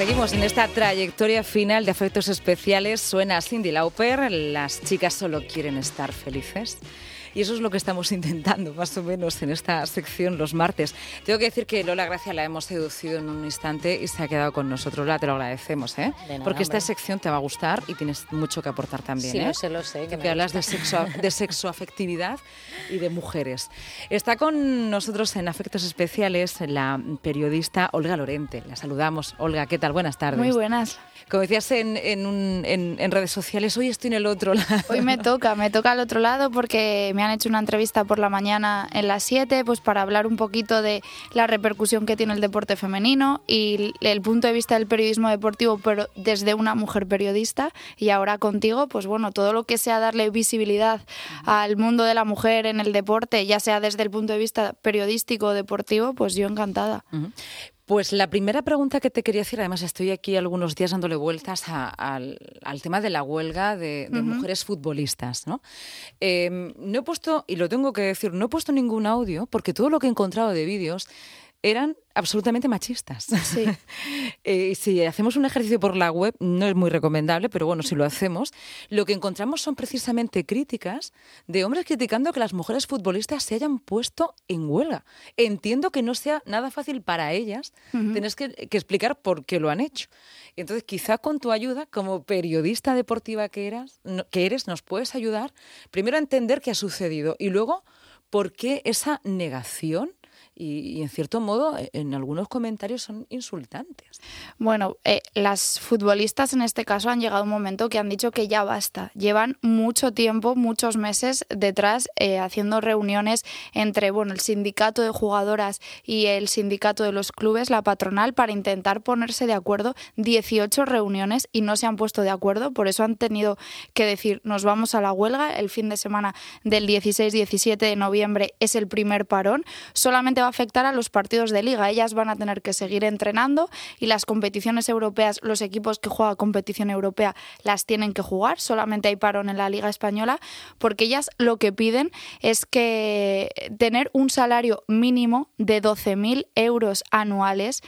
Seguimos en esta trayectoria final de afectos especiales. Suena Cindy Lauper, las chicas solo quieren estar felices. Y eso es lo que estamos intentando, más o menos, en esta sección los martes. Tengo que decir que Lola Gracia la hemos seducido en un instante y se ha quedado con nosotros. Lola, te lo agradecemos, ¿eh? Porque esta sección te va a gustar y tienes mucho que aportar también. Sí, ¿eh? lo sé, lo sé. Que, hablas de sexo, de sexoafectividad y de mujeres. Está con nosotros en Afectos Especiales la periodista Olga Lorente. La saludamos. Olga, ¿qué tal? Buenas tardes. Muy buenas. Como decías en, en, redes sociales, hoy estoy en el otro lado. Hoy me toca, me toca al otro lado porque me han hecho una entrevista por la mañana en las 7 pues para hablar un poquito de la repercusión que tiene el deporte femenino y el punto de vista del periodismo deportivo, pero desde una mujer periodista. Y ahora contigo, pues bueno, todo lo que sea darle visibilidad al mundo de la mujer en el deporte, ya sea desde el punto de vista periodístico o deportivo, pues yo encantada. Pues la primera pregunta que te quería decir, además estoy aquí algunos días dándole vueltas al, tema de la huelga de, mujeres futbolistas. ¿no? Em, no he puesto, y lo tengo que decir, no he puesto ningún audio porque todo lo que he encontrado de vídeos eran absolutamente machistas. Sí. Eh, si hacemos un ejercicio por la web, no es muy recomendable, pero bueno, si lo hacemos, lo que encontramos son precisamente críticas de hombres criticando que las mujeres futbolistas se hayan puesto en huelga. Entiendo que no sea nada fácil para ellas, tienes que, explicar por qué lo han hecho. Entonces, quizá con tu ayuda, como periodista deportiva que, eras, que eres, nos puedes ayudar primero a entender qué ha sucedido y luego por qué esa negación y, en cierto modo e, en algunos comentarios son insultantes. Bueno, eh, las futbolistas en este caso han llegado a un momento que han dicho que ya basta. Llevan mucho tiempo, muchos meses detrás eh, haciendo reuniones entre bueno, el sindicato de jugadoras y el sindicato de los clubes, la patronal, para intentar ponerse de acuerdo. 18 reuniones y no se han puesto de acuerdo, por eso han tenido que decir nos vamos a la huelga. El fin de semana del 16-17 de noviembre es el primer parón. Solamente afectar a los partidos de liga. Ellas van a tener que seguir entrenando y las competiciones europeas, los equipos que juegan competición europea las tienen que jugar. Solamente hay parón en la liga española porque ellas lo que piden es que tener un salario mínimo de 12.000 euros anuales.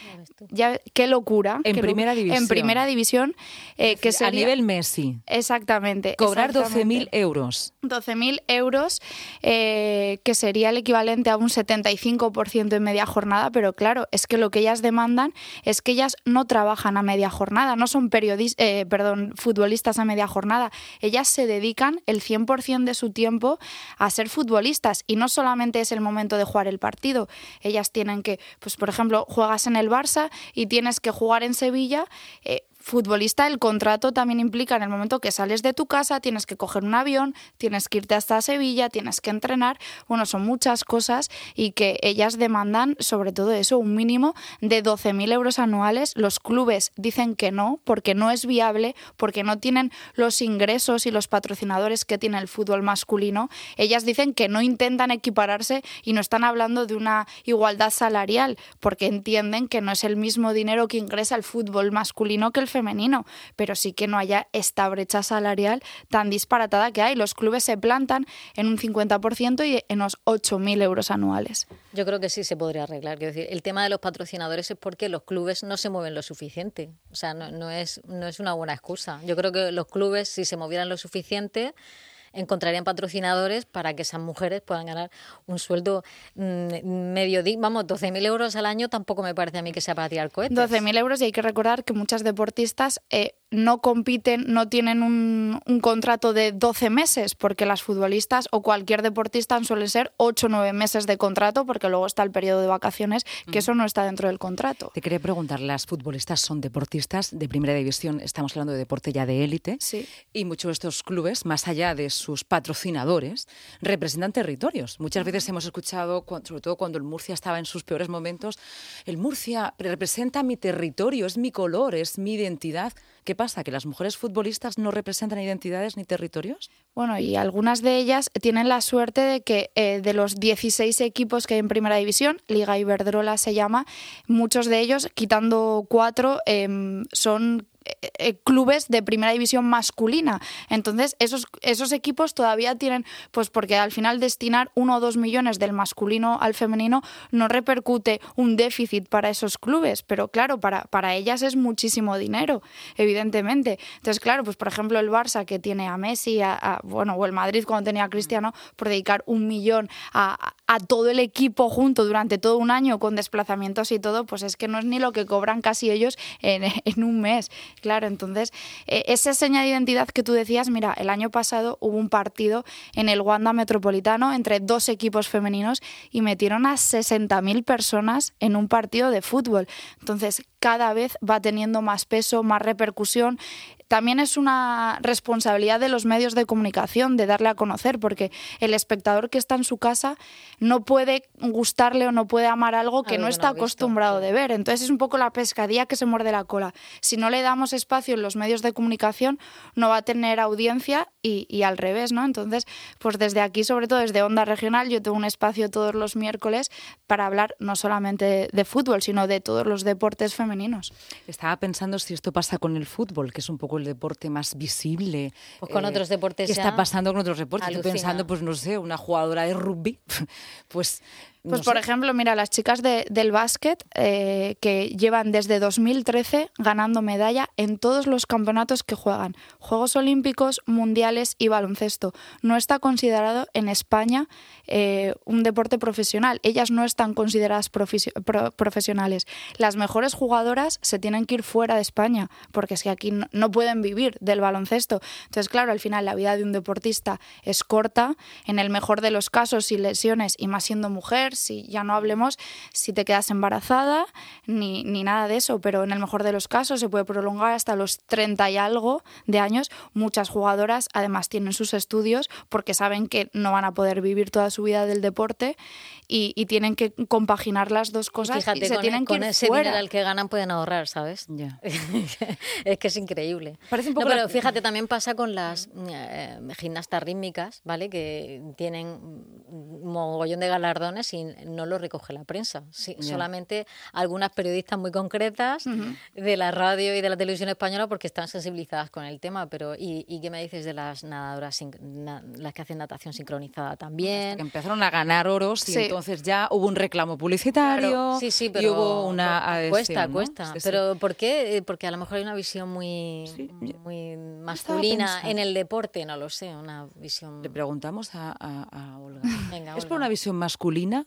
Ya, qué locura. En primera división. En primera división. Eh, que sería, a nivel Messi. Exactamente. Cobrar 12.000 euros. 12.000 euros, eh, que sería el equivalente a un 75% en media jornada, pero claro, es que lo que ellas demandan es que ellas no trabajan a media jornada, no son eh, perdón, futbolistas a media jornada. Ellas se dedican el 100% de su tiempo a ser futbolistas y no solamente es el momento de jugar el partido. Ellas tienen que, pues por ejemplo, juegas en el Barça y tienes que jugar en Sevilla. Eh, futbolista, el contrato también implica en el momento que sales de tu casa, tienes que coger un avión, tienes que irte hasta Sevilla, tienes que entrenar. Bueno, son muchas cosas y que ellas demandan sobre todo eso, un mínimo de 12.000 euros anuales. Los clubes dicen que no, porque no es viable, porque no tienen los ingresos y los patrocinadores que tiene el fútbol masculino. Ellas dicen que no intentan equipararse y no están hablando de una igualdad salarial, porque entienden que no es el mismo dinero que ingresa el fútbol masculino que el femenino, pero sí que no haya esta brecha salarial tan disparatada que hay. Los clubes se plantan en un 50% y en los 8.000 euros anuales. Yo creo que sí se podría arreglar. Quiero decir, el tema de los patrocinadores es porque los clubes no se mueven lo suficiente. O sea, no, es, no es una buena excusa. Yo creo que los clubes, si se movieran lo suficiente, encontrarían patrocinadores para que esas mujeres puedan ganar un sueldo mm, medio, vamos, 12.000 euros al año tampoco me parece a mí que sea para tirar cohetes. 12.000 euros y hay que recordar que muchas deportistas eh, no compiten, no tienen un, contrato de 12 meses, porque las futbolistas o cualquier deportista suelen ser 8 o 9 meses de contrato, porque luego está el periodo de vacaciones, que eso no está dentro del contrato. Te quería preguntar, las futbolistas son deportistas de primera división, estamos hablando de deporte ya de élite, sí. y muchos de estos clubes, más allá de sus patrocinadores, representan territorios. Muchas veces hemos escuchado, sobre todo cuando el Murcia estaba en sus peores momentos, el Murcia representa mi territorio, es mi color, es mi identidad. ¿Qué pasa? ¿Que las mujeres futbolistas no representan identidades ni territorios? Bueno, y algunas de ellas tienen la suerte de que eh, de los 16 equipos que hay en Primera División, Liga Iberdrola se llama, muchos de ellos, quitando cuatro, em, son eh, eh, clubes de primera división masculina. Entonces, esos, esos equipos todavía tienen, pues porque al final destinar uno o dos millones del masculino al femenino no repercute un déficit para esos clubes, pero claro, para, para ellas es muchísimo dinero, evidentemente. Entonces, claro, pues por ejemplo el Barça que tiene a Messi, a, bueno, o el Madrid cuando tenía a Cristiano, por dedicar un millón a, a todo el equipo junto durante todo un año con desplazamientos y todo, pues es que no es ni lo que cobran casi ellos en, en un mes. Claro, entonces, eh, esa seña de identidad que tú decías, mira, el año pasado hubo un partido en el Wanda Metropolitano entre dos equipos femeninos y metieron a 60.000 personas en un partido de fútbol. Entonces, cada vez va teniendo más peso, más repercusión también es una responsabilidad de los medios de comunicación de darle a conocer, porque el espectador que está en su casa no puede gustarle o no puede amar algo que no está acostumbrado de ver. Entonces es un poco la pescadilla que se muerde la cola. Si no le damos espacio en los medios de comunicación, no va a tener audiencia y, al revés, ¿no? Entonces, pues desde aquí, sobre todo desde Onda Regional, yo tengo un espacio todos los miércoles para hablar no solamente de, fútbol, sino de todos los deportes femeninos. Estaba pensando si esto pasa con el fútbol, que es un poco el deporte más visible. Pues con otros eh, deportes. ¿Qué está pasando con otros deportes? Estoy pensando, pues no sé, una jugadora de rugby, pues pues por ejemplo, mira, las chicas de, del básquet eh, que llevan desde 2013 ganando medalla en todos los campeonatos que juegan, Juegos Olímpicos, Mundiales y baloncesto. No está considerado en España eh, un deporte profesional. Ellas no están consideradas profesionales. Las mejores jugadoras se tienen que ir fuera de España porque es que aquí no, no pueden vivir del baloncesto. Entonces, claro, al final la vida de un deportista es corta. En el mejor de los casos, sin lesiones y más siendo mujer, si ya no hablemos si te quedas embarazada ni, ni nada de eso, pero en el mejor de los casos se puede prolongar hasta los 30 y algo de años. Muchas jugadoras además tienen sus estudios porque saben que no van a poder vivir toda su vida del deporte y, y tienen que compaginar las dos cosas y, se tienen que con ese dinero al que ganan pueden ahorrar, ¿sabes? es que es increíble. Parece un poco pero fíjate, también pasa con las eh, gimnastas rítmicas, ¿vale? Que tienen un mogollón de galardones y no lo recoge la prensa. Solamente algunas periodistas muy concretas de la radio y de la televisión española porque están sensibilizadas con el tema. Pero ¿y, qué me dices de las nadadoras, las que hacen natación sincronizada también? que empezaron a ganar oros y entonces ya hubo un reclamo publicitario sí, sí, pero y hubo una Cuesta, cuesta. pero ¿por qué? Eh, porque a lo mejor hay una visión muy, muy masculina en el deporte, no lo sé, una visión... Le preguntamos a, Olga. ¿Es por una visión masculina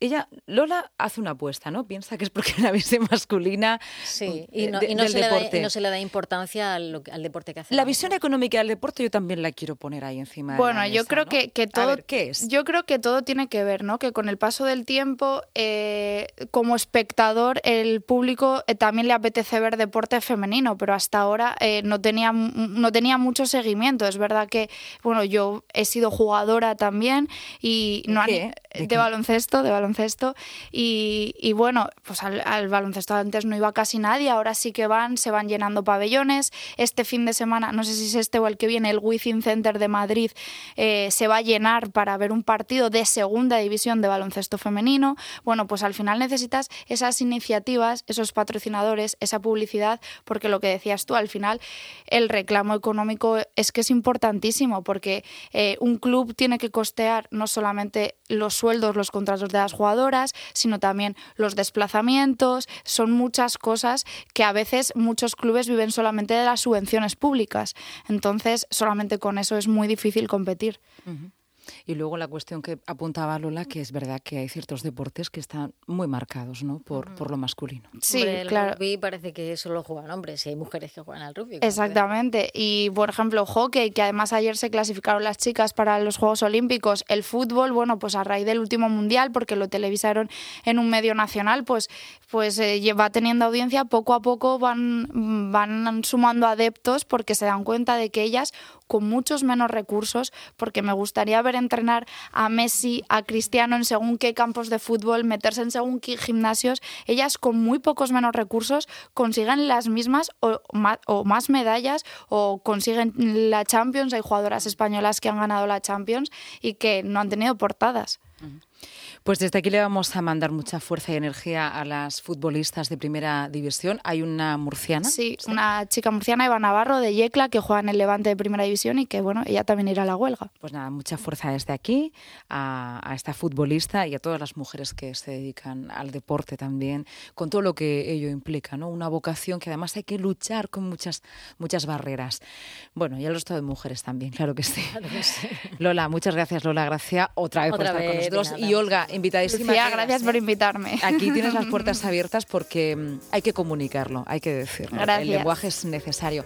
ella, Lola hace una apuesta, ¿no? Piensa que es porque es una visión masculina sí, y no, se le da, importancia al, deporte que hace. La visión económica del deporte yo también la quiero poner ahí encima. Bueno, yo creo que, que todo... ¿qué es? Yo creo que todo tiene que ver, ¿no? Que con el paso del tiempo, eh, como espectador, el público eh, también le apetece ver deporte femenino, pero hasta ahora eh, no, tenía, no tenía mucho seguimiento. Es verdad que, bueno, yo he sido jugadora también y no ¿De, ¿De, baloncesto, de baloncesto baloncesto y, bueno, pues al, baloncesto antes no iba casi nadie, ahora sí que van, se van llenando pabellones. Este fin de semana, no sé si es este o el que viene, el Within Center de Madrid eh, se va a llenar para ver un partido de segunda división de baloncesto femenino. Bueno, pues al final necesitas esas iniciativas, esos patrocinadores, esa publicidad, porque lo que decías tú, al final el reclamo económico es que es importantísimo, porque eh, un club tiene que costear no solamente los sueldos, los contratos de las jugadoras, sino también los desplazamientos. Son muchas cosas que a veces muchos clubes viven solamente de las subvenciones públicas. Entonces, solamente con eso es muy difícil competir. Y luego la cuestión que apuntaba Lola, que es verdad que hay ciertos deportes que están muy marcados ¿no? por, por lo masculino. Sí, el claro. rugby parece que solo juegan hombres y hay mujeres que juegan al rugby. Exactamente. Y, por ejemplo, hockey, que además ayer se clasificaron las chicas para los Juegos Olímpicos. El fútbol, bueno, pues a raíz del último mundial, porque lo televisaron en un medio nacional, pues, pues eh, va teniendo audiencia. Poco a poco van, van sumando adeptos porque se dan cuenta de que ellas con muchos menos recursos, porque me gustaría ver entrenar a Messi, a Cristiano en según qué campos de fútbol, meterse en según qué gimnasios, ellas con muy pocos menos recursos consiguen las mismas o más, medallas o consiguen la Champions. Hay jugadoras españolas que han ganado la Champions y que no han tenido portadas. Pues desde aquí le vamos a mandar mucha fuerza y energía a las futbolistas de primera división. Hay una murciana. Sí, una chica murciana, Eva Navarro, de Yecla, que juega en el Levante de primera división y que, bueno, ella también irá a la huelga. Pues nada, mucha fuerza desde aquí a, a esta futbolista y a todas las mujeres que se dedican al deporte también, con todo lo que ello implica, ¿no? Una vocación que además hay que luchar con muchas, muchas barreras. Bueno, y el resto de mujeres también, claro que sí. Lola, muchas gracias, Lola. Gracias otra vez por estar con nosotros. Y nada. Olga, invitadísima. Lucía, gracias por invitarme. Aquí tienes las puertas abiertas porque hay que comunicarlo, hay que decirlo. El Gracias. lenguaje es necesario.